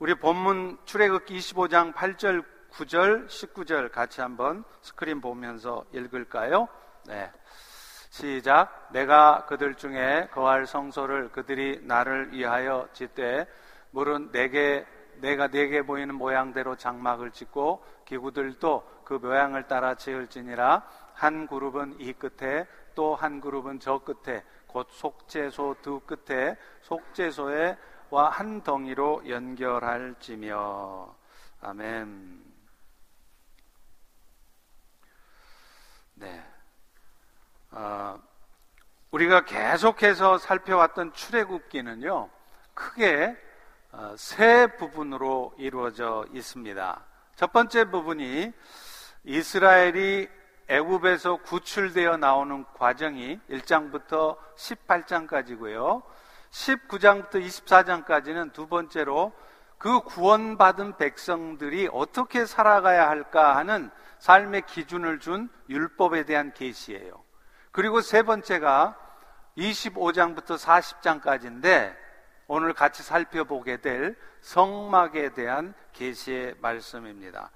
우리 본문 출애굽기 25장 8절, 9절, 19절 같이 한번 스크린 보면서 읽을까요? 네. 시작. 내가 그들 중에 거할 성소를 그들이 나를 위하여 짓되 물은 내게 내가 내게 보이는 모양대로 장막을 짓고 기구들도 그 모양을 따라 지을지니라 한 그룹은 이 끝에 또 한 그룹은 저 끝에 곧 속죄소 두 끝에 속죄소에와 한 덩이로 연결할지며 아멘. 네. 어, 우리가 계속해서 살펴왔던 출애굽기는요 크게 어, 세 부분으로 이루어져 있습니다. 첫 번째 부분이 이스라엘이 애굽에서 구출되어 나오는 과정이 1장부터 18장까지고요. 19장부터 24장까지는 두 번째로 그 구원받은 백성들이 어떻게 살아가야 할까 하는 삶의 기준을 준 율법에 대한 계시예요. 그리고 세 번째가 25장부터 40장까지인데 오늘 같이 살펴보게 될 성막에 대한 계시의 말씀입니다.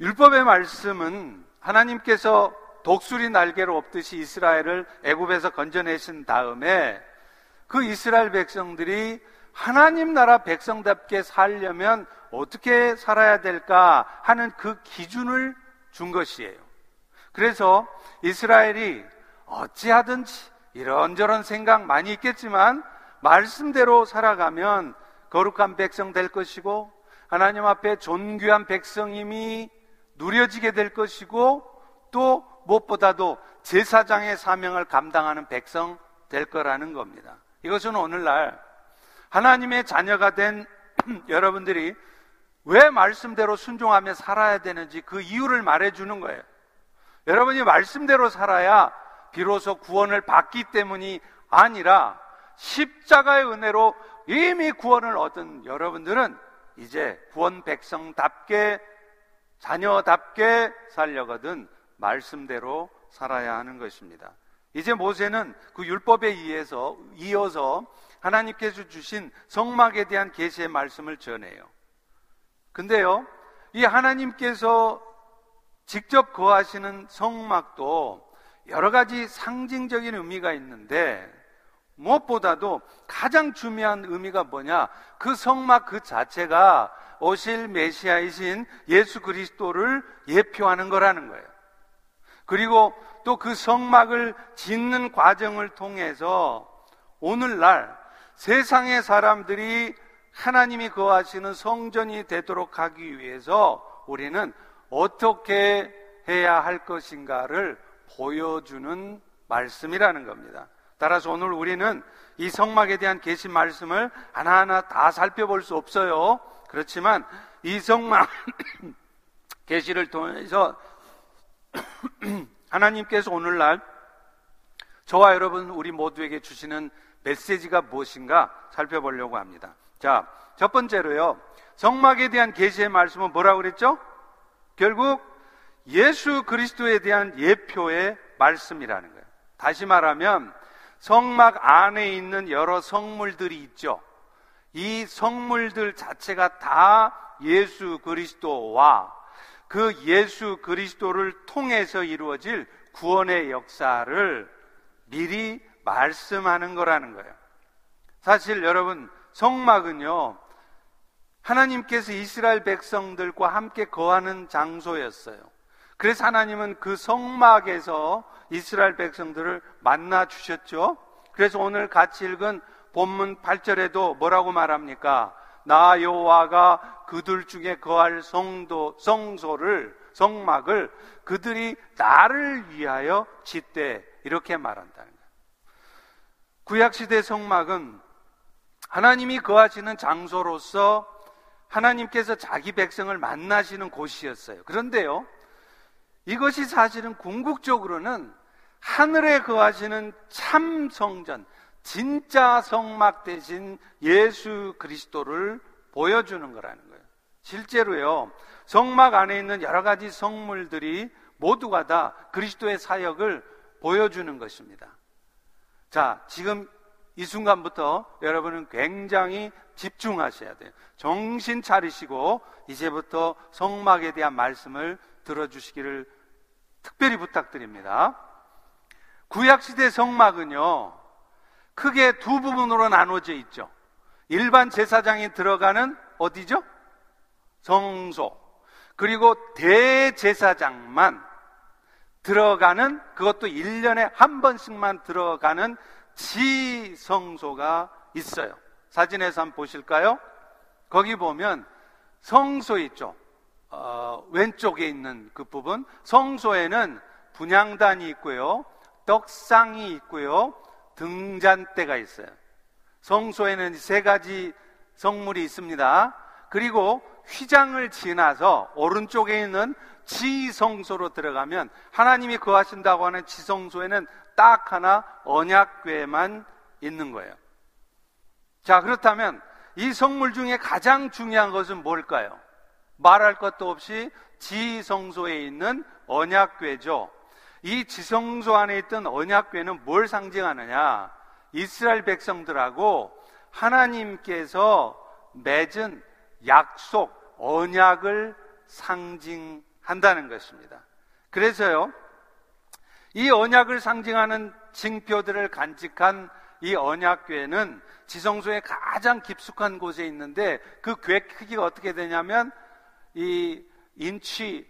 율법의 말씀은 하나님께서 독수리 날개로 없듯이 이스라엘을 애굽에서 건져내신 다음에 그 이스라엘 백성들이 하나님 나라 백성답게 살려면 어떻게 살아야 될까 하는 그 기준을 준 것이에요. 그래서 이스라엘이 어찌하든지 이런저런 생각 많이 있겠지만 말씀대로 살아가면 거룩한 백성 될 것이고 하나님 앞에 존귀한 백성임이 누려지게 될 것이고 또 무엇보다도 제사장의 사명을 감당하는 백성 될 거라는 겁니다. 이것은 오늘날 하나님의 자녀가 된 여러분들이 왜 말씀대로 순종하며 살아야 되는지 그 이유를 말해주는 거예요. 여러분이 말씀대로 살아야 비로소 구원을 받기 때문이 아니라 십자가의 은혜로 이미 구원을 얻은 여러분들은 이제 구원 백성답게 자녀답게 살려거든 말씀대로 살아야 하는 것입니다. 이제 모세는 그 율법에 의해서 이어서 하나님께서 주신 성막에 대한 계시의 말씀을 전해요. 근데요, 이 하나님께서 직접 거하시는 성막도 여러 가지 상징적인 의미가 있는데 무엇보다도 가장 중요한 의미가 뭐냐? 그 성막 그 자체가 오실 메시아이신 예수 그리스도를 예표하는 거라는 거예요. 그리고 또 그 성막을 짓는 과정을 통해서 오늘날 세상의 사람들이 하나님이 거하시는 성전이 되도록 하기 위해서 우리는 어떻게 해야 할 것인가를 보여주는 말씀이라는 겁니다. 따라서 오늘 우리는 이 성막에 대한 계신 말씀을 하나하나 다 살펴볼 수 없어요. 그렇지만 이 성막 계시를 통해서 하나님께서 오늘날 저와 여러분 우리 모두에게 주시는 메시지가 무엇인가 살펴보려고 합니다. 자, 첫 번째로요. 성막에 대한 계시의 말씀은 뭐라고 그랬죠? 결국 예수 그리스도에 대한 예표의 말씀이라는 거예요. 다시 말하면 성막 안에 있는 여러 성물들이 있죠. 이 성물들 자체가 다 예수 그리스도와 그 예수 그리스도를 통해서 이루어질 구원의 역사를 미리 말씀하는 거라는 거예요. 사실 여러분, 성막은요, 하나님께서 이스라엘 백성들과 함께 거하는 장소였어요. 그래서 하나님은 그 성막에서 이스라엘 백성들을 만나 주셨죠. 그래서 오늘 같이 읽은 본문 8절에도 뭐라고 말합니까? 나 여호와가 그들 중에 거할 성도 성소를 성막을 그들이 나를 위하여 짓되 이렇게 말한다는. 구약 시대 성막은 하나님이 거하시는 장소로서 하나님께서 자기 백성을 만나시는 곳이었어요. 그런데요. 이것이 사실은 궁극적으로는 하늘에 거하시는 참 성전, 진짜 성막 대신 예수 그리스도를 보여주는 거라는 거예요. 실제로요, 성막 안에 있는 여러 가지 성물들이 모두가 다 그리스도의 사역을 보여주는 것입니다. 자, 지금 이 순간부터 여러분은 굉장히 집중하셔야 돼요. 정신 차리시고 이제부터 성막에 대한 말씀을 들어주시기를 특별히 부탁드립니다. 구약시대 성막은요, 크게 두 부분으로 나눠져 있죠. 일반 제사장이 들어가는 어디죠? 성소. 그리고 대제사장만 들어가는 그것도 1년에 한 번씩만 들어가는 지성소가 있어요. 사진에서 한번 보실까요? 거기 보면 성소 있죠. 어, 왼쪽에 있는 그 부분. 성소에는 분양단이 있고요. 떡상이 있고요. 등잔대가 있어요. 성소에는 세 가지 성물이 있습니다. 그리고 휘장을 지나서 오른쪽에 있는 지성소로 들어가면 하나님이 거하신다고 하는 지성소에는 딱 하나 언약궤만 있는 거예요. 자, 그렇다면 이 성물 중에 가장 중요한 것은 뭘까요? 말할 것도 없이 지성소에 있는 언약궤죠. 이 지성소 안에 있던 언약궤는 뭘 상징하느냐? 이스라엘 백성들하고 하나님께서 맺은 약속, 언약을 상징한다는 것입니다. 그래서요, 이 언약을 상징하는 징표들을 간직한 이 언약궤는 지성소의 가장 깊숙한 곳에 있는데 그 궤 크기가 어떻게 되냐면 이 인치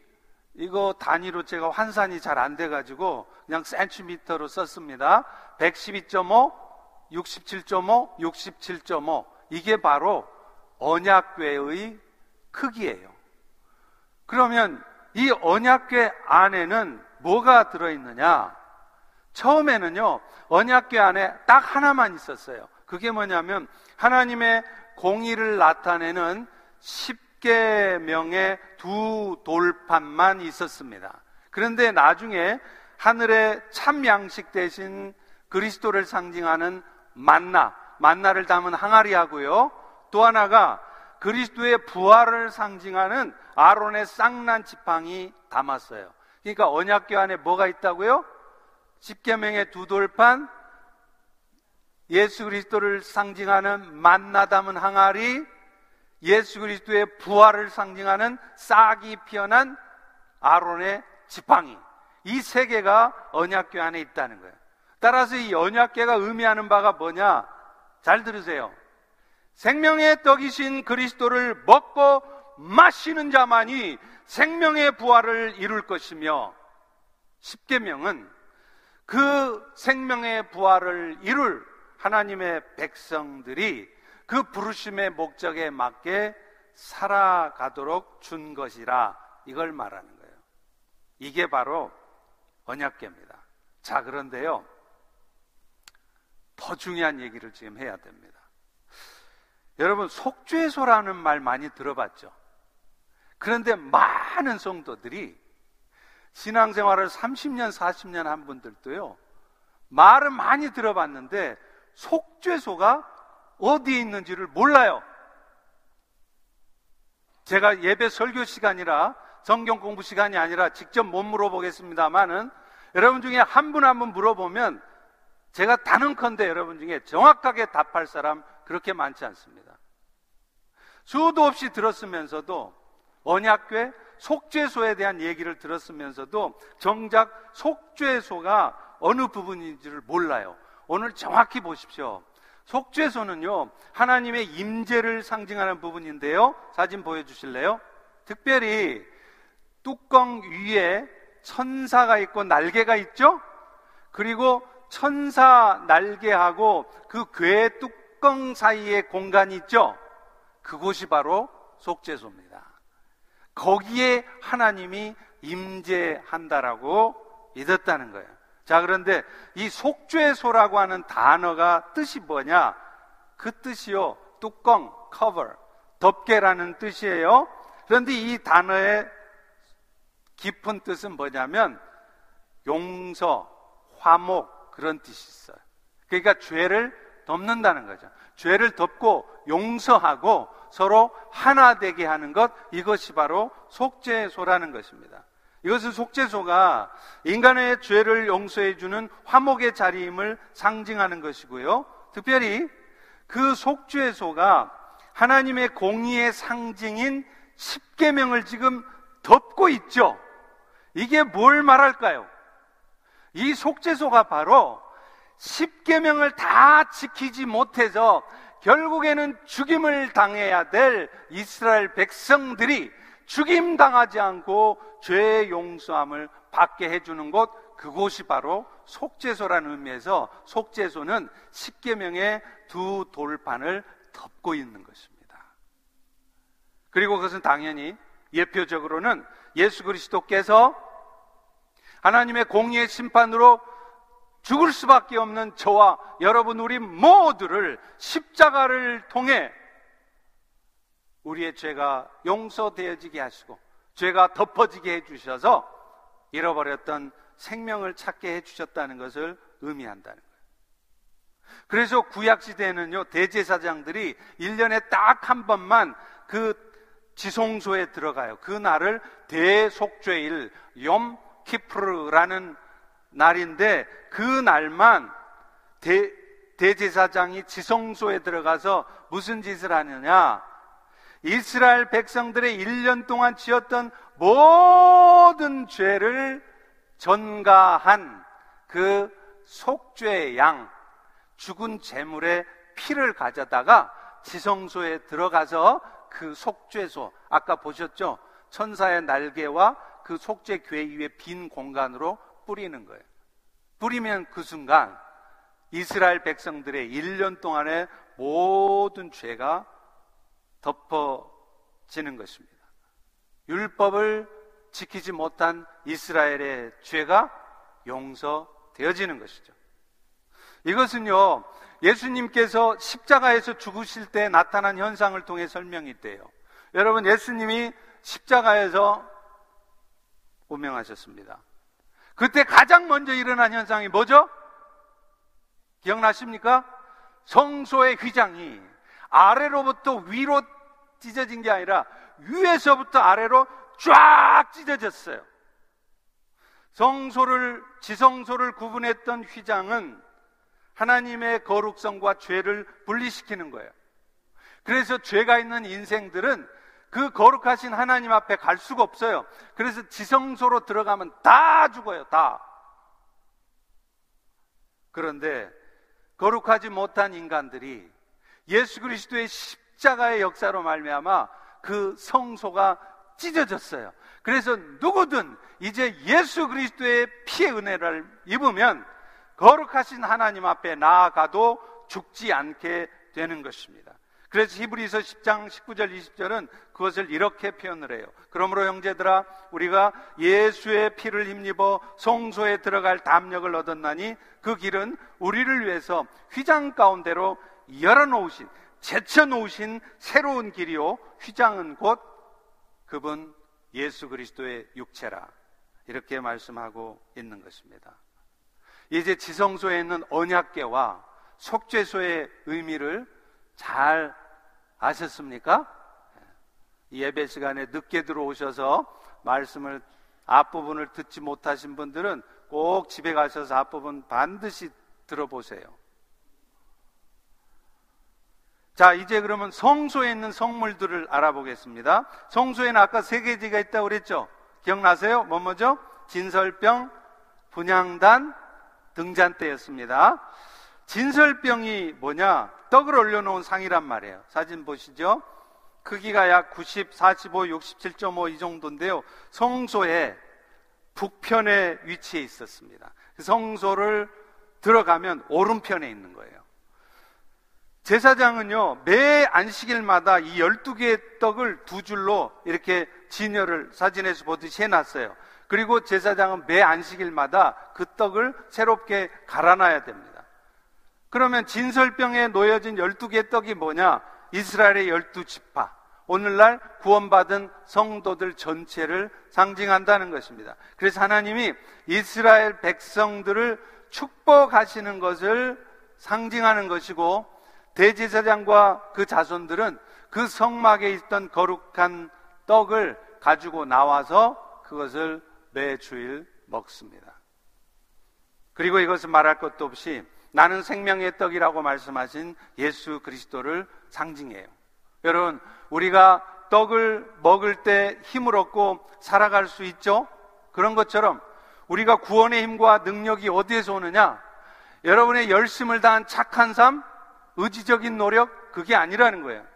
이거 단위로 제가 환산이 잘 안 돼가지고 그냥 센티미터로 썼습니다. 112.5, 67.5, 67.5 이게 바로 언약궤의 크기예요. 그러면 이 언약궤 안에는 뭐가 들어있느냐? 처음에는요, 언약궤 안에 딱 하나만 있었어요. 그게 뭐냐면, 하나님의 공의를 나타내는 10개명의 두 돌판만 있었습니다. 그런데 나중에 하늘의 참 양식 대신 그리스도를 상징하는 만나, 만나를 담은 항아리하고요. 또 하나가 그리스도의 부활을 상징하는 아론의 쌍난 지팡이 담았어요. 그러니까 언약궤 안에 뭐가 있다고요? 십계명의 두 돌판, 예수 그리스도를 상징하는 만나 담은 항아리, 예수 그리스도의 부활을 상징하는 싹이 피어난 아론의 지팡이. 이 세 개가 언약궤 안에 있다는 거예요. 따라서 이 언약궤가 의미하는 바가 뭐냐? 잘 들으세요. 생명의 떡이신 그리스도를 먹고 마시는 자만이 생명의 부활을 이룰 것이며 십계명은 그 생명의 부활을 이룰 하나님의 백성들이 그 부르심의 목적에 맞게 살아가도록 준 것이라 이걸 말하는 거예요. 이게 바로 언약계입니다. 자, 그런데요. 더 중요한 얘기를 지금 해야 됩니다. 여러분, 속죄소라는 말 많이 들어봤죠? 그런데 많은 성도들이 신앙생활을 30년, 40년 한 분들도요, 말은 많이 들어봤는데, 속죄소가 어디에 있는지를 몰라요. 제가 예배 설교 시간이라 성경 공부 시간이 아니라 직접 못 물어보겠습니다만은 여러분 중에 한 분 한분 물어보면 제가 다는컨대 여러분 중에 정확하게 답할 사람 그렇게 많지 않습니다. 수도 없이 들었으면서도 언약궤 속죄소에 대한 얘기를 들었으면서도 정작 속죄소가 어느 부분인지를 몰라요. 오늘 정확히 보십시오. 속죄소는요 하나님의 임재를 상징하는 부분인데요. 사진 보여주실래요? 특별히 뚜껑 위에 천사가 있고 날개가 있죠? 그리고 천사 날개하고 그 괴 뚜껑 사이에 공간이 있죠? 그곳이 바로 속죄소입니다. 거기에 하나님이 임재한다라고 믿었다는 거예요. 자, 그런데 이 속죄소라고 하는 단어가 뜻이 뭐냐? 그 뜻이요. 뚜껑, cover, 덮개라는 뜻이에요. 그런데 이 단어의 깊은 뜻은 뭐냐면 용서, 화목 그런 뜻이 있어요. 그러니까 죄를 덮는다는 거죠. 죄를 덮고 용서하고 서로 하나 되게 하는 것 이것이 바로 속죄소라는 것입니다. 이것은 속죄소가 인간의 죄를 용서해 주는 화목의 자리임을 상징하는 것이고요. 특별히 그 속죄소가 하나님의 공의의 상징인 십계명을 지금 덮고 있죠. 이게 뭘 말할까요? 이 속죄소가 바로 십계명을 다 지키지 못해서 결국에는 죽임을 당해야 될 이스라엘 백성들이 죽임 당하지 않고 죄의 용서함을 받게 해주는 곳 그곳이 바로 속죄소라는 의미에서 속죄소는 십계명의 두 돌판을 덮고 있는 것입니다. 그리고 그것은 당연히 예표적으로는 예수 그리스도께서 하나님의 공의의 심판으로 죽을 수밖에 없는 저와 여러분 우리 모두를 십자가를 통해 우리의 죄가 용서되어지게 하시고 죄가 덮어지게 해주셔서 잃어버렸던 생명을 찾게 해주셨다는 것을 의미한다는 거예요. 그래서 구약시대에는요, 대제사장들이 1년에 딱 한 번만 그 지성소에 들어가요. 그 날을 대속죄일, 염 키프르라는 날인데 그 날만 대, 대제사장이 지성소에 들어가서 무슨 짓을 하느냐? 이스라엘 백성들의 1년 동안 지었던 모든 죄를 전가한 그 속죄의 양, 죽은 재물의 피를 가져다가 지성소에 들어가서 그 속죄소, 아까 보셨죠? 천사의 날개와 그 속죄 괴 위에 빈 공간으로 뿌리는 거예요. 뿌리면 그 순간 이스라엘 백성들의 1년 동안의 모든 죄가 덮어지는 것입니다. 율법을 지키지 못한 이스라엘의 죄가 용서되어지는 것이죠. 이것은요, 예수님께서 십자가에서 죽으실 때 나타난 현상을 통해 설명이 돼요. 여러분, 예수님이 십자가에서 운명하셨습니다. 그때 가장 먼저 일어난 현상이 뭐죠? 기억나십니까? 성소의 휘장이 아래로부터 위로 찢어진 게 아니라 위에서부터 아래로 쫙 찢어졌어요. 성소를, 지성소를 구분했던 휘장은 하나님의 거룩성과 죄를 분리시키는 거예요. 그래서 죄가 있는 인생들은 그 거룩하신 하나님 앞에 갈 수가 없어요. 그래서 지성소로 들어가면 다 죽어요, 다. 그런데 거룩하지 못한 인간들이 예수 그리스도의 십자가의 역사로 말미암아 그 성소가 찢어졌어요. 그래서 누구든 이제 예수 그리스도의 피의 은혜를 입으면 거룩하신 하나님 앞에 나아가도 죽지 않게 되는 것입니다. 그래서 히브리서 10장 19절 20절은 그것을 이렇게 표현을 해요. 그러므로 형제들아 우리가 예수의 피를 힘입어 성소에 들어갈 담력을 얻었나니 그 길은 우리를 위해서 휘장 가운데로 열어놓으신 제쳐놓으신 새로운 길이요 휘장은 곧 그분 예수 그리스도의 육체라 이렇게 말씀하고 있는 것입니다. 이제 지성소에 있는 언약계와 속죄소의 의미를 잘 아셨습니까? 예배 시간에 늦게 들어오셔서 말씀을 앞부분을 듣지 못하신 분들은 꼭 집에 가셔서 앞부분 반드시 들어보세요. 자, 이제 그러면 성소에 있는 성물들을 알아보겠습니다. 성소에는 아까 세 개지가 있다고 그랬죠? 기억나세요? 뭐 뭐죠? 진설병, 분양단, 등잔대였습니다. 진설병이 뭐냐? 떡을 올려놓은 상이란 말이에요. 사진 보시죠. 크기가 약 90, 45, 67.5 이 정도인데요. 성소의 북편에 위치해 있었습니다. 성소를 들어가면 오른편에 있는 거예요. 제사장은요, 매 안식일마다 이 12개의 떡을 두 줄로 이렇게 진열을 사진에서 보듯이 해놨어요. 그리고 제사장은 매 안식일마다 그 떡을 새롭게 갈아놔야 됩니다. 그러면 진설병에 놓여진 12개의 떡이 뭐냐? 이스라엘의 12지파. 오늘날 구원받은 성도들 전체를 상징한다는 것입니다. 그래서 하나님이 이스라엘 백성들을 축복하시는 것을 상징하는 것이고 대제사장과 그 자손들은 그 성막에 있던 거룩한 떡을 가지고 나와서 그것을 매주일 먹습니다. 그리고 이것은 말할 것도 없이 나는 생명의 떡이라고 말씀하신 예수 그리스도를 상징해요. 여러분, 우리가 떡을 먹을 때 힘을 얻고 살아갈 수 있죠? 그런 것처럼 우리가 구원의 힘과 능력이 어디에서 오느냐? 여러분의 열심을 다한 착한 삶, 의지적인 노력, 그게 아니라는 거예요.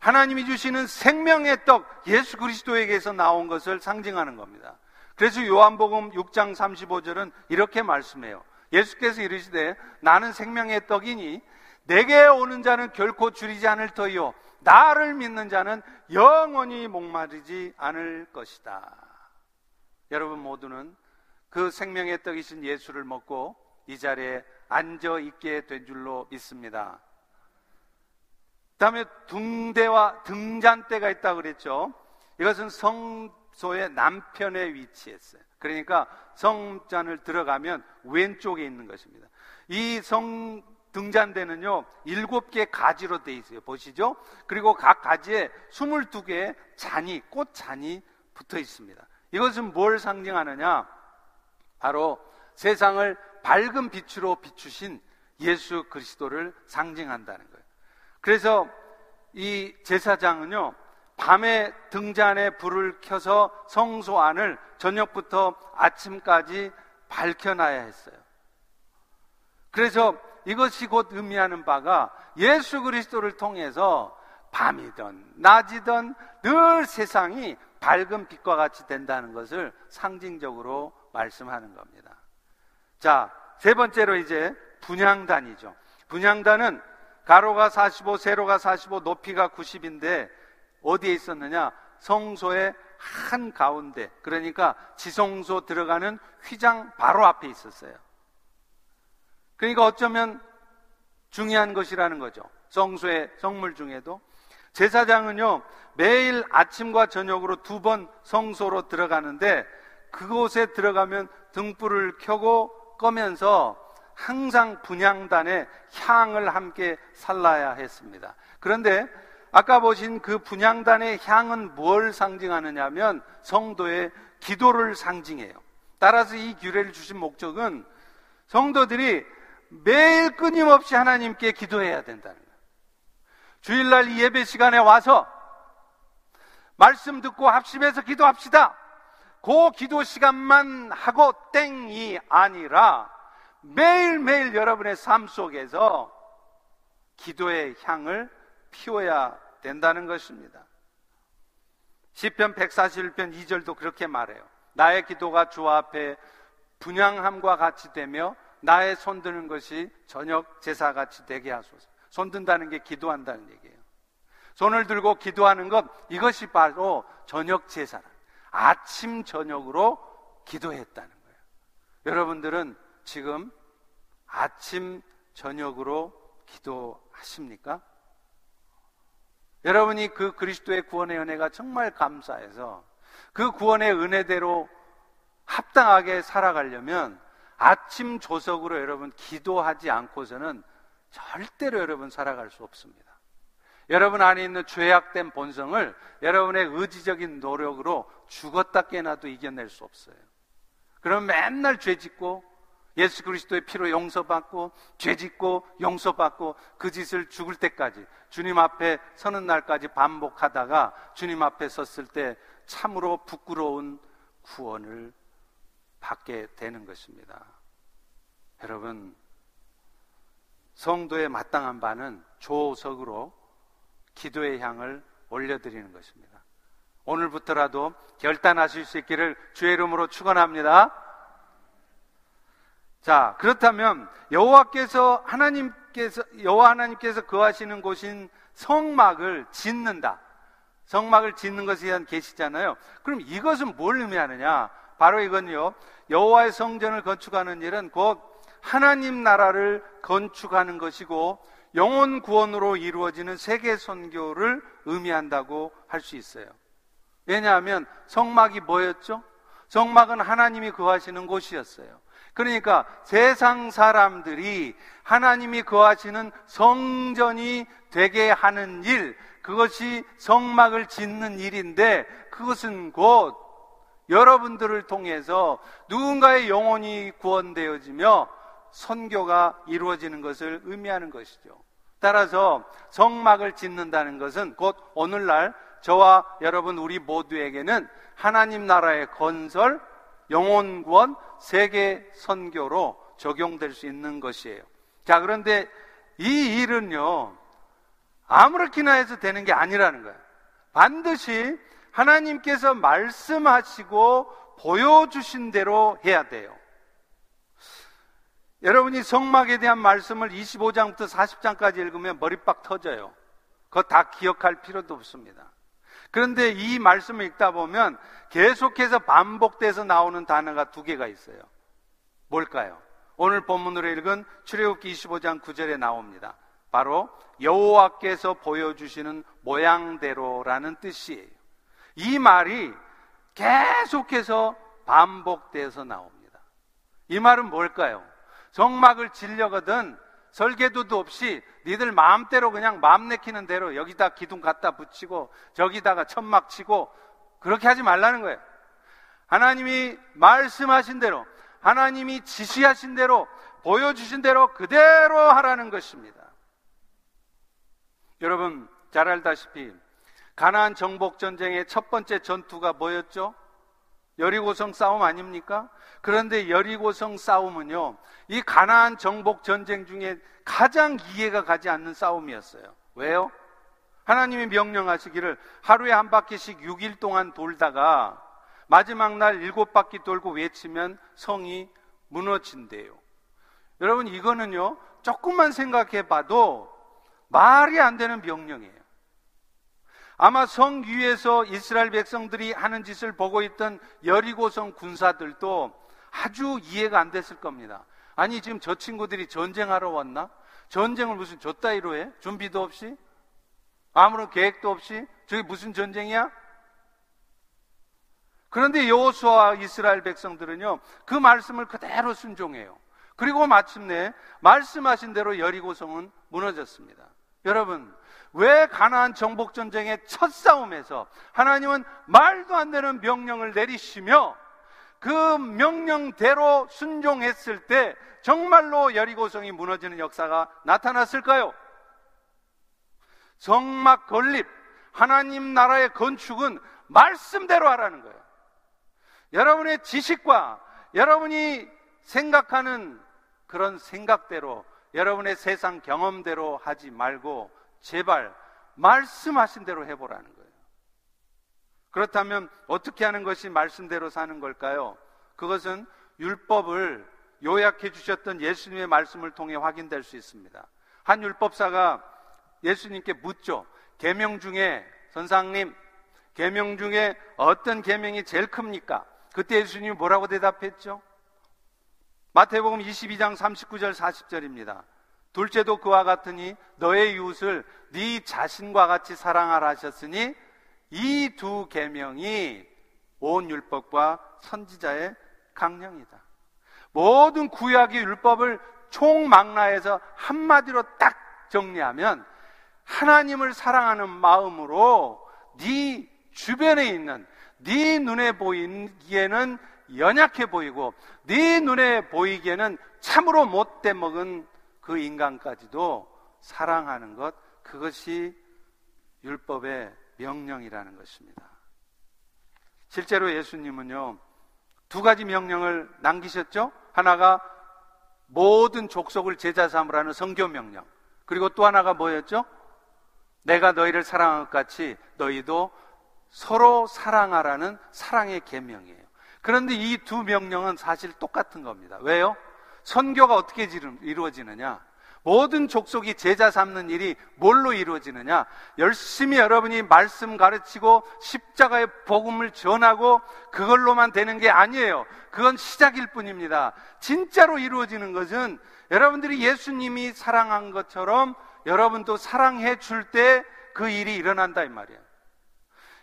하나님이 주시는 생명의 떡, 예수 그리스도에게서 나온 것을 상징하는 겁니다. 그래서 요한복음 6장 35절은 이렇게 말씀해요. 예수께서 이르시되 나는 생명의 떡이니 내게 오는 자는 결코 줄이지 않을 터이요 나를 믿는 자는 영원히 목마르지 않을 것이다. 여러분 모두는 그 생명의 떡이신 예수를 먹고 이 자리에 앉아 있게 된 줄로 믿습니다. 다음에 등대와 등잔대가 있다 그랬죠. 이것은 성소의 남편에 위치했어요. 그러니까 성잔을 들어가면 왼쪽에 있는 것입니다. 이 성 등잔대는요, 일곱 개 가지로 되어 있어요. 보시죠? 그리고 각 가지에 22개의 잔이, 꽃잔이 붙어 있습니다. 이것은 뭘 상징하느냐? 바로 세상을 밝은 빛으로 비추신 예수 그리스도를 상징한다는 거예요. 그래서 이 제사장은요, 밤에 등잔에 불을 켜서 성소 안을 저녁부터 아침까지 밝혀놔야 했어요. 그래서 이것이 곧 의미하는 바가 예수 그리스도를 통해서 밤이든 낮이든 늘 세상이 밝은 빛과 같이 된다는 것을 상징적으로 말씀하는 겁니다. 자, 세 번째로 이제 분향단이죠. 분향단은 가로가 45, 세로가 45, 높이가 90인데 어디에 있었느냐? 성소의 한 가운데, 그러니까 지성소 들어가는 휘장 바로 앞에 있었어요. 그러니까 어쩌면 중요한 것이라는 거죠. 성소의 성물 중에도. 제사장은요, 매일 아침과 저녁으로 두 번 성소로 들어가는데 그곳에 들어가면 등불을 켜고 꺼면서 항상 분향단에 향을 함께 살라야 했습니다. 그런데 아까 보신 그 분향단의 향은 뭘 상징하느냐면 성도의 기도를 상징해요. 따라서 이 규례를 주신 목적은 성도들이 매일 끊임없이 하나님께 기도해야 된다는 거예요. 주일날 이 예배 시간에 와서 말씀 듣고 합심해서 기도합시다. 그 기도 시간만 하고 땡이 아니라 매일매일 여러분의 삶 속에서 기도의 향을 피워야 된다는 것입니다. 시편 141편 2절도 그렇게 말해요. 나의 기도가 주 앞에 분양함과 같이 되며 나의 손드는 것이 저녁 제사 같이 되게 하소서. 손든다는 게 기도한다는 얘기예요. 손을 들고 기도하는 것 이것이 바로 저녁 제사라. 아침 저녁으로 기도했다는 거예요. 여러분들은 지금 아침 저녁으로 기도하십니까? 여러분이 그 그리스도의 구원의 은혜가 정말 감사해서 그 구원의 은혜대로 합당하게 살아가려면 아침 조석으로 여러분 기도하지 않고서는 절대로 여러분 살아갈 수 없습니다. 여러분 안에 있는 죄악된 본성을 여러분의 의지적인 노력으로 죽었다 깨나도 이겨낼 수 없어요. 그럼 맨날 죄 짓고 예수 그리스도의 피로 용서받고 죄 짓고 용서받고 그 짓을 죽을 때까지 주님 앞에 서는 날까지 반복하다가 주님 앞에 섰을 때 참으로 부끄러운 구원을 받게 되는 것입니다. 여러분 성도의 마땅한 바는 조석으로 기도의 향을 올려드리는 것입니다. 오늘부터라도 결단하실 수 있기를 주의 이름으로 축원합니다. 자, 그렇다면 여호와께서 하나님께서 여호와 하나님께서 거하시는 곳인 성막을 짓는다. 성막을 짓는 것에 대한 계시잖아요. 그럼 이것은 뭘 의미하느냐? 바로 이건요. 여호와의 성전을 건축하는 일은 곧 하나님 나라를 건축하는 것이고 영혼 구원으로 이루어지는 세계 선교를 의미한다고 할 수 있어요. 왜냐하면 성막이 뭐였죠? 성막은 하나님이 거하시는 곳이었어요. 그러니까 세상 사람들이 하나님이 거하시는 성전이 되게 하는 일, 그것이 성막을 짓는 일인데 그것은 곧 여러분들을 통해서 누군가의 영혼이 구원되어지며 선교가 이루어지는 것을 의미하는 것이죠. 따라서 성막을 짓는다는 것은 곧 오늘날 저와 여러분 우리 모두에게는 하나님 나라의 건설, 영혼 구원, 세계 선교로 적용될 수 있는 것이에요. 자, 그런데 이 일은요, 아무렇게나 해서 되는 게 아니라는 거예요. 반드시 하나님께서 말씀하시고 보여주신 대로 해야 돼요. 여러분이 성막에 대한 말씀을 25장부터 40장까지 읽으면 머리빡 터져요. 그거 다 기억할 필요도 없습니다. 그런데 이 말씀을 읽다 보면 계속해서 반복돼서 나오는 단어가 두 개가 있어요. 뭘까요? 오늘 본문으로 읽은 출애굽기 25장 9절에 나옵니다. 바로 여호와께서 보여주시는 모양대로라는 뜻이에요. 이 말이 계속해서 반복돼서 나옵니다. 이 말은 뭘까요? 정막을 질려거든 설계도도 없이 니들 마음대로 그냥 마음 내키는 대로 여기다 기둥 갖다 붙이고 저기다가 천막 치고 그렇게 하지 말라는 거예요. 하나님이 말씀하신 대로 하나님이 지시하신 대로 보여주신 대로 그대로 하라는 것입니다. 여러분 잘 알다시피 가나안 정복 전쟁의 첫 번째 전투가 뭐였죠? 여리고성 싸움 아닙니까? 그런데 여리고성 싸움은요, 이 가나안 정복 전쟁 중에 가장 이해가 가지 않는 싸움이었어요. 왜요? 하나님이 명령하시기를 하루에 한 바퀴씩 6일 동안 돌다가 마지막 날 일곱 바퀴 돌고 외치면 성이 무너진대요. 여러분, 이거는요, 조금만 생각해 봐도 말이 안 되는 명령이에요. 아마 성 위에서 이스라엘 백성들이 하는 짓을 보고 있던 여리고성 군사들도 아주 이해가 안 됐을 겁니다. 아니, 지금 저 친구들이 전쟁하러 왔나? 전쟁을 무슨 줬다이로 해? 준비도 없이? 아무런 계획도 없이? 저게 무슨 전쟁이야? 그런데 여호수아 이스라엘 백성들은요, 그 말씀을 그대로 순종해요. 그리고 마침내 말씀하신 대로 여리고성은 무너졌습니다. 여러분, 왜 가나안 정복 전쟁의 첫 싸움에서 하나님은 말도 안 되는 명령을 내리시며 그 명령대로 순종했을 때 정말로 여리고성이 무너지는 역사가 나타났을까요? 성막 건립, 하나님 나라의 건축은 말씀대로 하라는 거예요. 여러분의 지식과 여러분이 생각하는 그런 생각대로 여러분의 세상 경험대로 하지 말고 제발 말씀하신 대로 해보라는 거예요. 그렇다면 어떻게 하는 것이 말씀대로 사는 걸까요? 그것은 율법을 요약해 주셨던 예수님의 말씀을 통해 확인될 수 있습니다. 한 율법사가 예수님께 묻죠. 계명 중에 선상님, 계명 중에 어떤 계명이 제일 큽니까? 그때 예수님이 뭐라고 대답했죠? 마태복음 22장 39절 40절입니다. 둘째도 그와 같으니 너의 이웃을 네 자신과 같이 사랑하라 하셨으니 이 두 계명이 온 율법과 선지자의 강령이다. 모든 구약의 율법을 총망라해서 한마디로 딱 정리하면 하나님을 사랑하는 마음으로 네 주변에 있는 네 눈에 보이기에는 연약해 보이고 네 눈에 보이기에는 참으로 못돼 먹은 그 인간까지도 사랑하는 것, 그것이 율법의 명령이라는 것입니다. 실제로 예수님은요, 두 가지 명령을 남기셨죠? 하나가 모든 족속을 제자 삼으라는 성교 명령. 그리고 또 하나가 뭐였죠? 내가 너희를 사랑한 것 같이 너희도 서로 사랑하라는 사랑의 계명이에요. 그런데 이 두 명령은 사실 똑같은 겁니다. 왜요? 선교가 어떻게 이루어지느냐? 모든 족속이 제자 삼는 일이 뭘로 이루어지느냐? 열심히 여러분이 말씀 가르치고 십자가의 복음을 전하고 그걸로만 되는 게 아니에요. 그건 시작일 뿐입니다. 진짜로 이루어지는 것은 여러분들이 예수님이 사랑한 것처럼 여러분도 사랑해 줄 때 그 일이 일어난다 이 말이에요.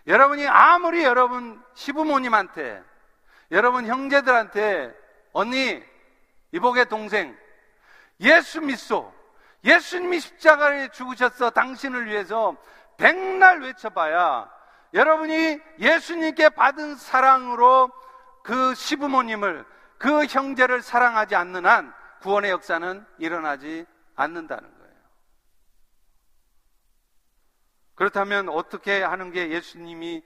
여러분이 아무리 여러분 시부모님한테 여러분 형제들한테 언니 이복의 동생, 예수 믿소. 예수님이 십자가에 죽으셨어. 당신을 위해서 백날 외쳐봐야 여러분이 예수님께 받은 사랑으로 그 시부모님을 그 형제를 사랑하지 않는 한 구원의 역사는 일어나지 않는다는 거예요. 그렇다면 어떻게 하는 게 예수님이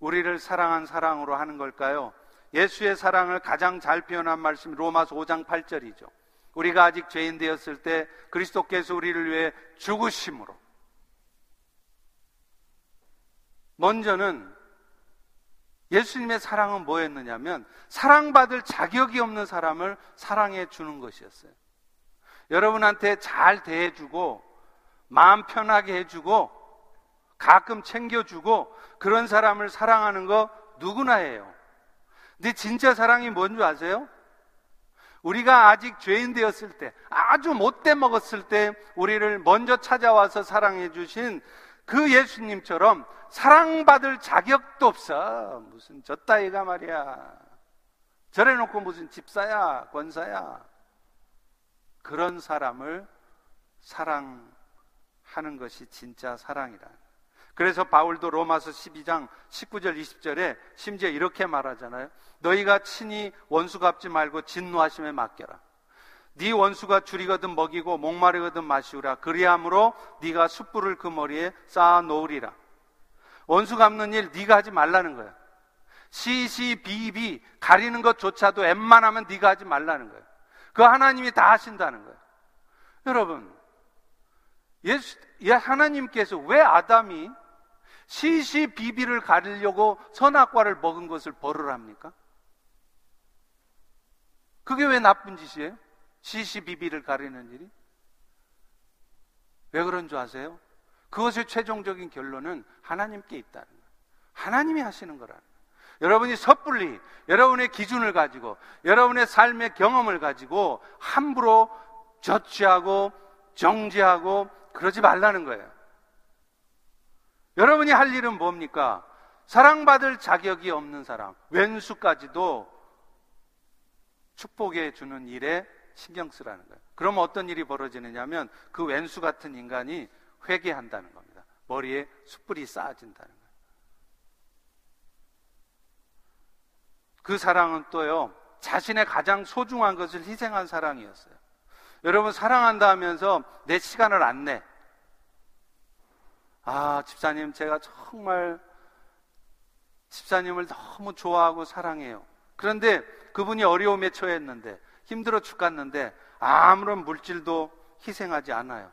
우리를 사랑한 사랑으로 하는 걸까요? 예수의 사랑을 가장 잘 표현한 말씀이 로마서 5장 8절이죠. 우리가 아직 죄인 되었을 때 그리스도께서 우리를 위해 죽으심으로 먼저는 예수님의 사랑은 뭐였느냐면 사랑받을 자격이 없는 사람을 사랑해 주는 것이었어요. 여러분한테 잘 대해주고 마음 편하게 해주고 가끔 챙겨주고 그런 사람을 사랑하는 거 누구나 해요. 근데 진짜 사랑이 뭔 줄 아세요? 우리가 아직 죄인 되었을 때, 아주 못돼 먹었을 때, 우리를 먼저 찾아와서 사랑해 주신 그 예수님처럼 사랑받을 자격도 없어. 무슨 저 따위가 말이야. 저래 놓고 무슨 집사야, 권사야. 그런 사람을 사랑하는 것이 진짜 사랑이라. 그래서 바울도 로마서 12장 19절 20절에 심지어 이렇게 말하잖아요. 너희가 친히 원수 갚지 말고 진노하심에 맡겨라. 네 원수가 줄이거든 먹이고 목마르거든 마시우라. 그리함으로 네가 숯불을 그 머리에 쌓아 놓으리라. 원수 갚는 일 네가 하지 말라는 거야. 시시비비 가리는 것조차도 웬만하면 네가 하지 말라는 거야. 그 하나님이 다 하신다는 거야. 여러분, 예수, 하나님께서 왜 아담이 시시비비를 가리려고 선악과를 먹은 것을 벌을 합니까? 그게 왜 나쁜 짓이에요? 시시비비를 가리는 일이? 왜 그런 줄 아세요? 그것의 최종적인 결론은 하나님께 있다는 거예요. 하나님이 하시는 거라는 거예요. 여러분이 섣불리 여러분의 기준을 가지고 여러분의 삶의 경험을 가지고 함부로 저취하고 정지하고 그러지 말라는 거예요. 여러분이 할 일은 뭡니까? 사랑받을 자격이 없는 사람, 왼수까지도 축복해 주는 일에 신경 쓰라는 거예요. 그럼 어떤 일이 벌어지느냐면 그 왼수 같은 인간이 회개한다는 겁니다. 머리에 숯불이 쌓아진다는 거예요. 그 사랑은 또요, 자신의 가장 소중한 것을 희생한 사랑이었어요. 여러분, 사랑한다 하면서 내 시간을 안 내. 아, 집사님, 제가 정말 집사님을 너무 좋아하고 사랑해요. 그런데 그분이 어려움에 처했는데 힘들어 죽겠는데 아무런 물질도 희생하지 않아요.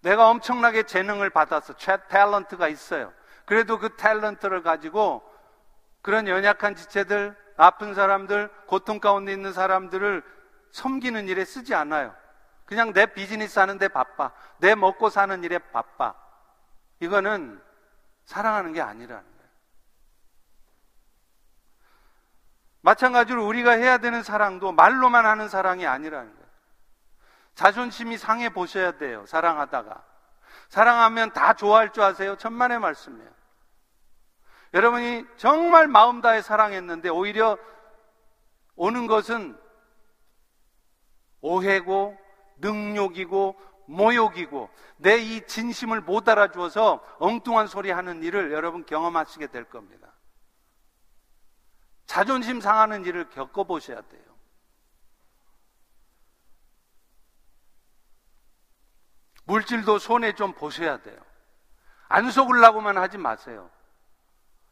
내가 엄청나게 재능을 받아서 최 탤런트가 있어요. 그래도 그 탤런트를 가지고 그런 연약한 지체들, 아픈 사람들, 고통 가운데 있는 사람들을 섬기는 일에 쓰지 않아요. 그냥 내 비즈니스 하는데 바빠. 내 먹고 사는 일에 바빠. 이거는 사랑하는 게 아니라는 거예요. 마찬가지로 우리가 해야 되는 사랑도 말로만 하는 사랑이 아니라는 거예요. 자존심이 상해 보셔야 돼요. 사랑하다가. 사랑하면 다 좋아할 줄 아세요? 천만의 말씀이에요. 여러분이 정말 마음 다해 사랑했는데 오히려 오는 것은 오해고 능욕이고 모욕이고 내 이 진심을 못 알아주어서 엉뚱한 소리 하는 일을 여러분 경험하시게 될 겁니다. 자존심 상하는 일을 겪어보셔야 돼요. 물질도 손에 좀 보셔야 돼요. 안 속으려고만 하지 마세요.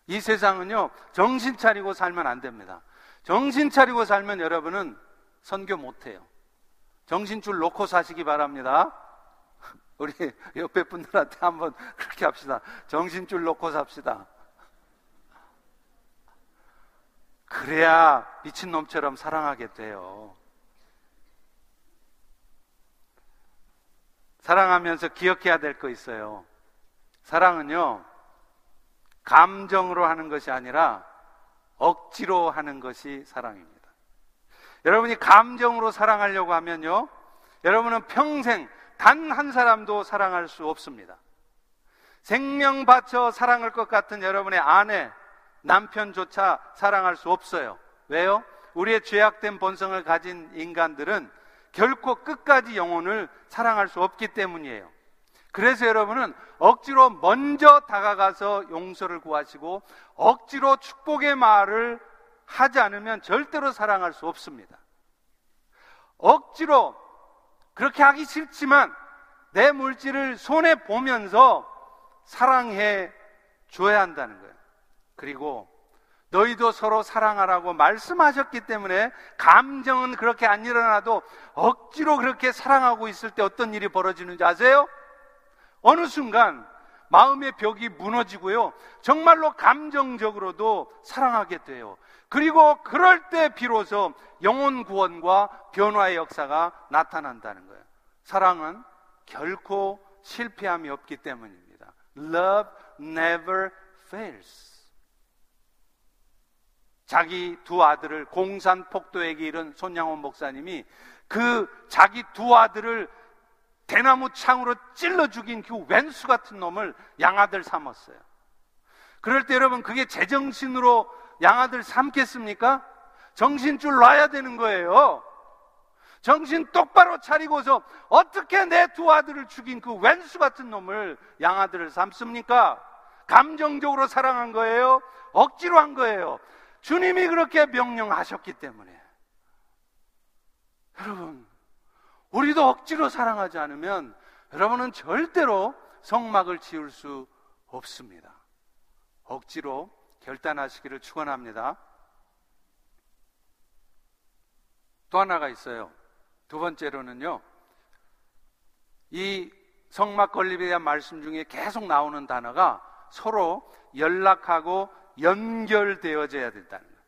이 세상은요, 정신 차리고 살면 안 됩니다. 정신 차리고 살면 여러분은 선교 못 해요. 정신줄 놓고 사시기 바랍니다. 우리 옆에 분들한테 한번 그렇게 합시다. 정신줄 놓고 삽시다. 그래야 미친놈처럼 사랑하게 돼요. 사랑하면서 기억해야 될 거 있어요. 사랑은요, 감정으로 하는 것이 아니라 억지로 하는 것이 사랑입니다. 여러분이 감정으로 사랑하려고 하면요, 여러분은 평생 단 한 사람도 사랑할 수 없습니다. 생명 바쳐 사랑할 것 같은 여러분의 아내, 남편조차 사랑할 수 없어요. 왜요? 우리의 죄악된 본성을 가진 인간들은 결코 끝까지 영혼을 사랑할 수 없기 때문이에요. 그래서 여러분은 억지로 먼저 다가가서 용서를 구하시고 억지로 축복의 말을 하지 않으면 절대로 사랑할 수 없습니다. 억지로 그렇게 하기 싫지만 내 물질을 손에 보면서 사랑해 줘야 한다는 거예요. 그리고 너희도 서로 사랑하라고 말씀하셨기 때문에 감정은 그렇게 안 일어나도 억지로 그렇게 사랑하고 있을 때 어떤 일이 벌어지는지 아세요? 어느 순간 마음의 벽이 무너지고요. 정말로 감정적으로도 사랑하게 돼요. 그리고 그럴 때 비로소 영혼 구원과 변화의 역사가 나타난다는 거예요. 사랑은 결코 실패함이 없기 때문입니다. Love never fails. 자기 두 아들을 공산 폭도에게 이른 손양원 목사님이 그 자기 두 아들을 대나무 창으로 찔러 죽인 그 왼수 같은 놈을 양아들 삼았어요. 그럴 때 여러분 그게 제정신으로 양아들 삼겠습니까? 정신줄 놔야 되는 거예요. 정신 똑바로 차리고서 어떻게 내 두 아들을 죽인 그 왼수 같은 놈을 양아들을 삼습니까? 감정적으로 사랑한 거예요? 억지로 한 거예요? 주님이 그렇게 명령하셨기 때문에. 여러분, 우리도 억지로 사랑하지 않으면 여러분은 절대로 성막을 지을 수 없습니다. 억지로 결단하시기를 축원합니다. 또 하나가 있어요. 두 번째로는요. 이 성막 건립에 대한 말씀 중에 계속 나오는 단어가 서로 연락하고 연결되어져야 된다는 거예요.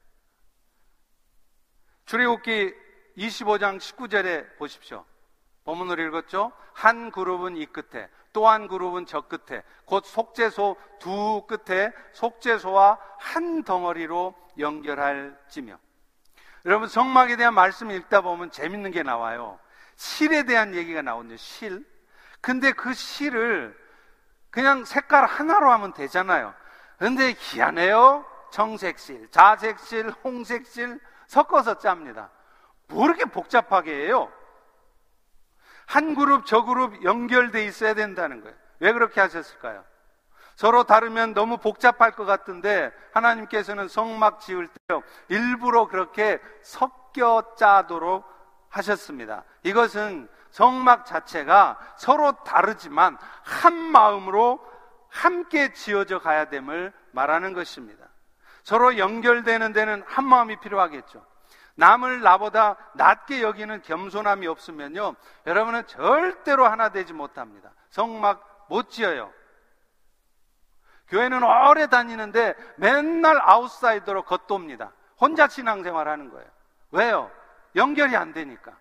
출애굽기 25장 19절에 보십시오. 본문을 읽었죠? 한 그룹은 이 끝에, 또 한 그룹은 저 끝에, 곧 속죄소 두 끝에 속죄소와 한 덩어리로 연결할 지며. 여러분 성막에 대한 말씀을 읽다 보면 재밌는 게 나와요. 실에 대한 얘기가 나오는데 실. 근데 그 실을 그냥 색깔 하나로 하면 되잖아요. 근데 희한해요. 청색실, 자색실, 홍색실 섞어서 짭니다. 뭐 이렇게 복잡하게 해요? 한 그룹, 저 그룹 연결돼 있어야 된다는 거예요. 왜 그렇게 하셨을까요? 서로 다르면 너무 복잡할 것 같은데 하나님께서는 성막 지을 때 일부러 그렇게 섞여 짜도록 하셨습니다. 이것은 성막 자체가 서로 다르지만 한 마음으로 함께 지어져 가야 됨을 말하는 것입니다. 서로 연결되는 데는 한 마음이 필요하겠죠. 남을 나보다 낮게 여기는 겸손함이 없으면요. 여러분은 절대로 하나 되지 못합니다. 성막 못 지어요. 교회는 오래 다니는데 맨날 아웃사이더로 겉돕니다. 혼자 신앙생활 하는 거예요. 왜요? 연결이 안 되니까.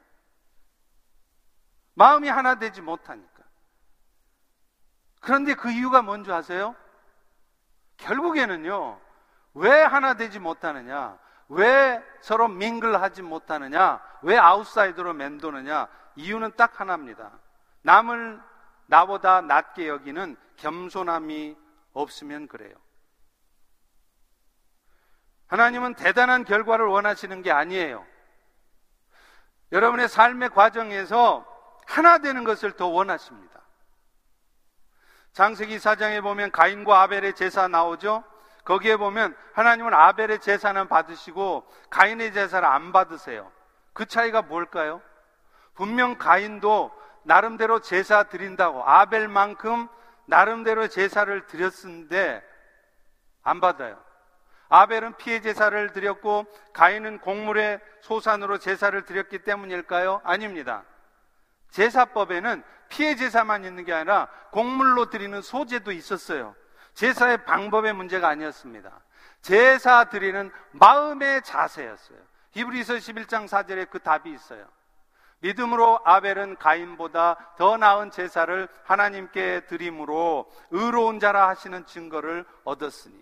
마음이 하나 되지 못하니까. 그런데 그 이유가 뭔지 아세요? 결국에는요, 왜 하나 되지 못하느냐? 왜 서로 밍글하지 못하느냐? 왜 아웃사이더로 맴도느냐? 이유는 딱 하나입니다. 남을 나보다 낮게 여기는 겸손함이 없으면 그래요. 하나님은 대단한 결과를 원하시는 게 아니에요. 여러분의 삶의 과정에서 하나 되는 것을 더 원하십니다. 장세기 사장에 보면 가인과 아벨의 제사 나오죠? 거기에 보면 하나님은 아벨의 제사는 받으시고 가인의 제사를 안 받으세요. 그 차이가 뭘까요? 분명 가인도 나름대로 제사 드린다고 아벨만큼 나름대로 제사를 드렸는데 안 받아요. 아벨은 피해 제사를 드렸고 가인은 곡물의 소산으로 제사를 드렸기 때문일까요? 아닙니다. 제사법에는 피해 제사만 있는 게 아니라 곡물로 드리는 소제도 있었어요. 제사의 방법의 문제가 아니었습니다. 제사 드리는 마음의 자세였어요. 히브리서 11장 4절에 그 답이 있어요. 믿음으로 아벨은 가인보다 더 나은 제사를 하나님께 드림으로 의로운 자라 하시는 증거를 얻었으니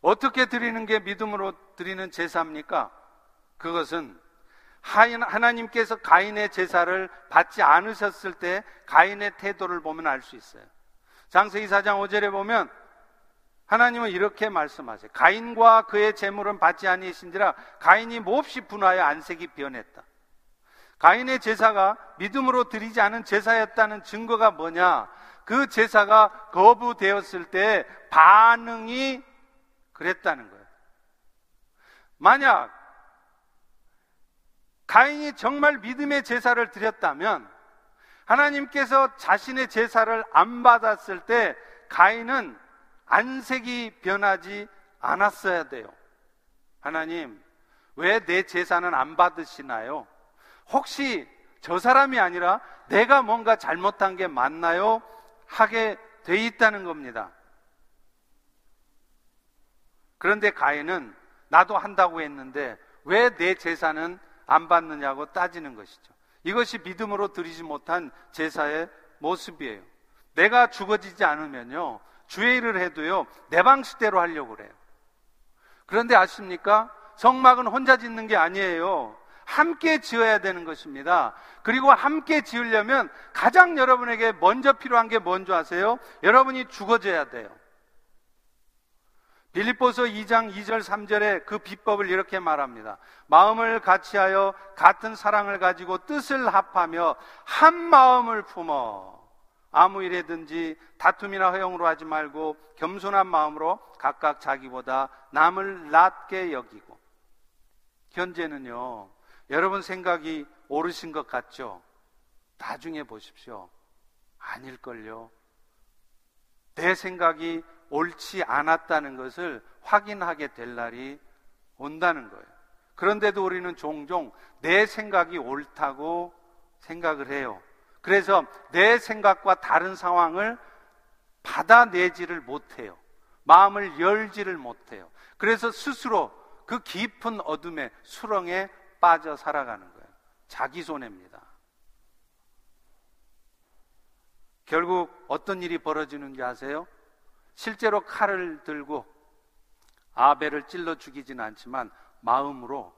어떻게 드리는 게 믿음으로 드리는 제사입니까? 그것은 하나님께서 가인의 제사를 받지 않으셨을 때 가인의 태도를 보면 알 수 있어요. 장세기 4장 5절에 보면 하나님은 이렇게 말씀하세요. 가인과 그의 재물은 받지 아니신지라 가인이 몹시 분하여 안색이 변했다. 가인의 제사가 믿음으로 드리지 않은 제사였다는 증거가 뭐냐? 그 제사가 거부되었을 때 반응이 그랬다는 거예요. 만약 가인이 정말 믿음의 제사를 드렸다면 하나님께서 자신의 제사를 안 받았을 때 가인은 안색이 변하지 않았어야 돼요. 하나님, 왜 내 제사는 안 받으시나요? 혹시 저 사람이 아니라 내가 뭔가 잘못한 게 맞나요? 하게 돼 있다는 겁니다. 그런데 가인은 나도 한다고 했는데 왜 내 제사는 안 받느냐고 따지는 것이죠. 이것이 믿음으로 드리지 못한 제사의 모습이에요. 내가 죽어지지 않으면요. 주의 일을 해도요. 내 방식대로 하려고 그래요. 그런데 아십니까? 성막은 혼자 짓는 게 아니에요. 함께 지어야 되는 것입니다. 그리고 함께 지으려면 가장 여러분에게 먼저 필요한 게 뭔지 아세요? 여러분이 죽어져야 돼요. 빌립보서 2장 2절 3절에 그 비법을 이렇게 말합니다. 마음을 같이하여 같은 사랑을 가지고 뜻을 합하며 한 마음을 품어 아무 일에든지 다툼이나 허용으로 하지 말고 겸손한 마음으로 각각 자기보다 남을 낮게 여기고 현재는요 여러분 생각이 옳으신 것 같죠? 나중에 보십시오. 아닐걸요. 내 생각이 옳지 않았다는 것을 확인하게 될 날이 온다는 거예요. 그런데도 우리는 종종 내 생각이 옳다고 생각을 해요. 그래서 내 생각과 다른 상황을 받아내지를 못해요. 마음을 열지를 못해요. 그래서 스스로 그 깊은 어둠의 수렁에 빠져 살아가는 거예요. 자기 손해입니다. 결국 어떤 일이 벌어지는지 아세요? 실제로 칼을 들고 아벨을 찔러 죽이지는 않지만 마음으로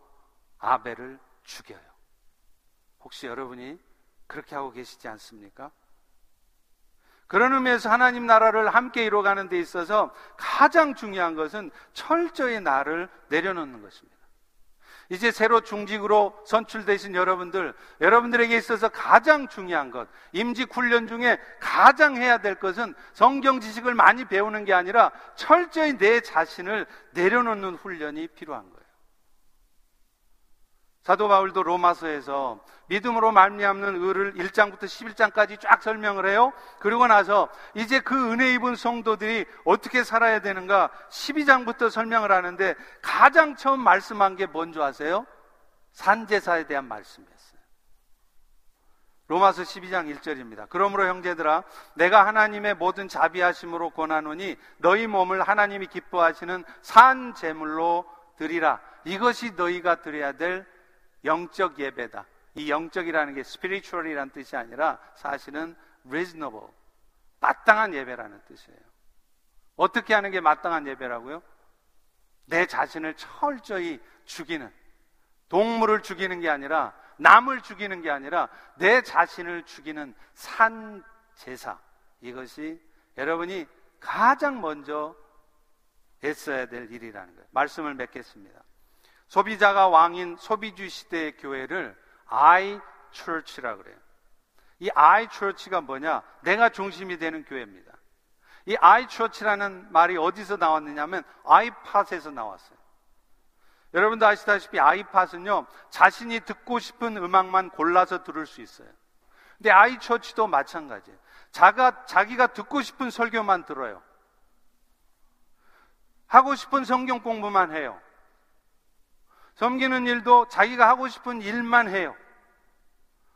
아벨을 죽여요. 혹시 여러분이 그렇게 하고 계시지 않습니까? 그런 의미에서 하나님 나라를 함께 이루어가는 데 있어서 가장 중요한 것은 철저히 나를 내려놓는 것입니다. 이제 새로 중직으로 선출되신 여러분들, 여러분들에게 있어서 가장 중요한 것, 임직 훈련 중에 가장 해야 될 것은 성경 지식을 많이 배우는 게 아니라 철저히 내 자신을 내려놓는 훈련이 필요한 거예요. 사도 바울도 로마서에서 믿음으로 말미암는 의를 1장부터 11장까지 쫙 설명을 해요. 그리고 나서 이제 그 은혜 입은 성도들이 어떻게 살아야 되는가 12장부터 설명을 하는데 가장 처음 말씀한 게 뭔지 아세요? 산제사에 대한 말씀이었어요. 로마서 12장 1절입니다. 그러므로 형제들아 내가 하나님의 모든 자비하심으로 권하노니 너희 몸을 하나님이 기뻐하시는 산 제물로 드리라. 이것이 너희가 드려야 될 영적 예배다. 이 영적이라는 게 spiritual이라는 뜻이 아니라 사실은 reasonable, 마땅한 예배라는 뜻이에요. 어떻게 하는 게 마땅한 예배라고요? 내 자신을 철저히 죽이는, 동물을 죽이는 게 아니라, 남을 죽이는 게 아니라, 내 자신을 죽이는 산 제사. 이것이 여러분이 가장 먼저 했어야 될 일이라는 거예요. 말씀을 맺겠습니다. 소비자가 왕인 소비주 시대의 교회를 I Church라 그래요. 이 I Church가 뭐냐? 내가 중심이 되는 교회입니다. 이 I Church라는 말이 어디서 나왔느냐면 iPad에서 나왔어요. 여러분도 아시다시피 아이팟은요, 자신이 듣고 싶은 음악만 골라서 들을 수 있어요. 근데 아이 처치도 마찬가지예요. 자가, 자기가 듣고 싶은 설교만 들어요. 하고 싶은 성경 공부만 해요. 섬기는 일도 자기가 하고 싶은 일만 해요.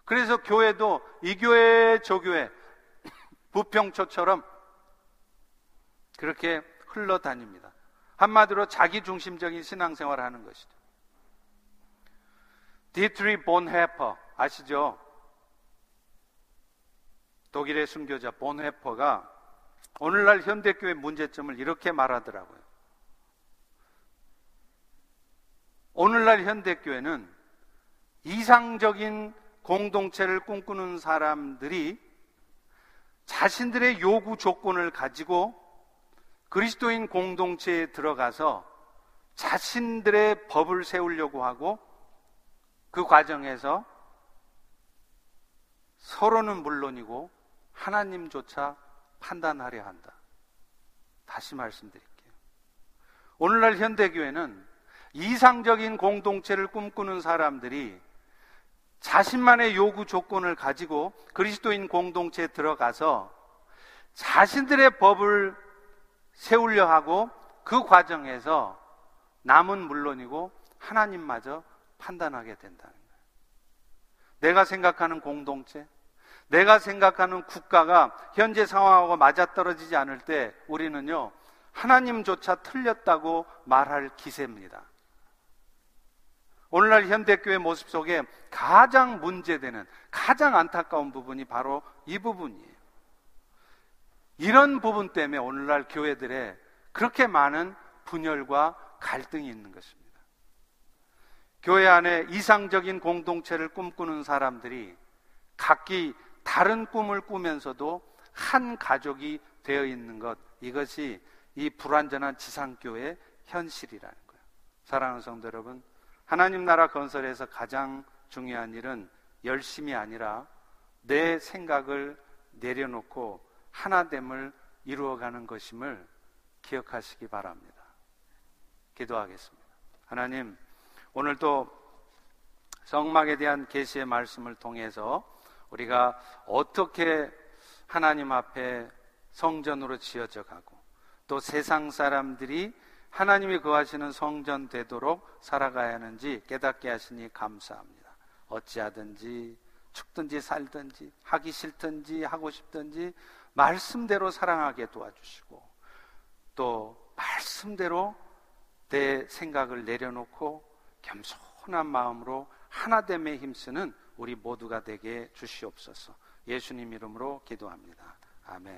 그래서 교회도 이 교회 저 교회 부평초처럼 그렇게 흘러다닙니다. 한마디로 자기 중심적인 신앙생활을 하는 것이죠. 디트리히 본회퍼 아시죠? 독일의 순교자 본회퍼가 오늘날 현대교회 문제점을 이렇게 말하더라고요. 오늘날 현대교회는 이상적인 공동체를 꿈꾸는 사람들이 자신들의 요구 조건을 가지고 그리스도인 공동체에 들어가서 자신들의 법을 세우려고 하고 그 과정에서 서로는 물론이고 하나님조차 판단하려 한다. 다시 말씀드릴게요. 오늘날 현대교회는 이상적인 공동체를 꿈꾸는 사람들이 자신만의 요구 조건을 가지고 그리스도인 공동체에 들어가서 자신들의 법을 세우려 하고 그 과정에서 남은 물론이고 하나님마저 판단하게 된다는 거예요. 내가 생각하는 공동체, 내가 생각하는 국가가 현재 상황하고 맞아떨어지지 않을 때 우리는요, 하나님조차 틀렸다고 말할 기세입니다. 오늘날 현대교회 모습 속에 가장 문제되는, 가장 안타까운 부분이 바로 이 부분이에요. 이런 부분 때문에 오늘날 교회들에 그렇게 많은 분열과 갈등이 있는 것입니다. 교회 안에 이상적인 공동체를 꿈꾸는 사람들이 각기 다른 꿈을 꾸면서도 한 가족이 되어 있는 것, 이것이 이 불완전한 지상교회의 현실이라는 거예요. 사랑하는 성도 여러분, 하나님 나라 건설에서 가장 중요한 일은 열심이 아니라 내 생각을 내려놓고 하나됨을 이루어가는 것임을 기억하시기 바랍니다. 기도하겠습니다. 하나님, 오늘도 성막에 대한 계시의 말씀을 통해서 우리가 어떻게 하나님 앞에 성전으로 지어져 가고 또 세상 사람들이 하나님이 거하시는 성전 되도록 살아가야 하는지 깨닫게 하시니 감사합니다. 어찌하든지 죽든지 살든지 하기 싫든지 하고 싶든지 말씀대로 사랑하게 도와주시고 또 말씀대로 내 생각을 내려놓고 겸손한 마음으로 하나됨에 힘쓰는 우리 모두가 되게 주시옵소서. 예수님 이름으로 기도합니다. 아멘.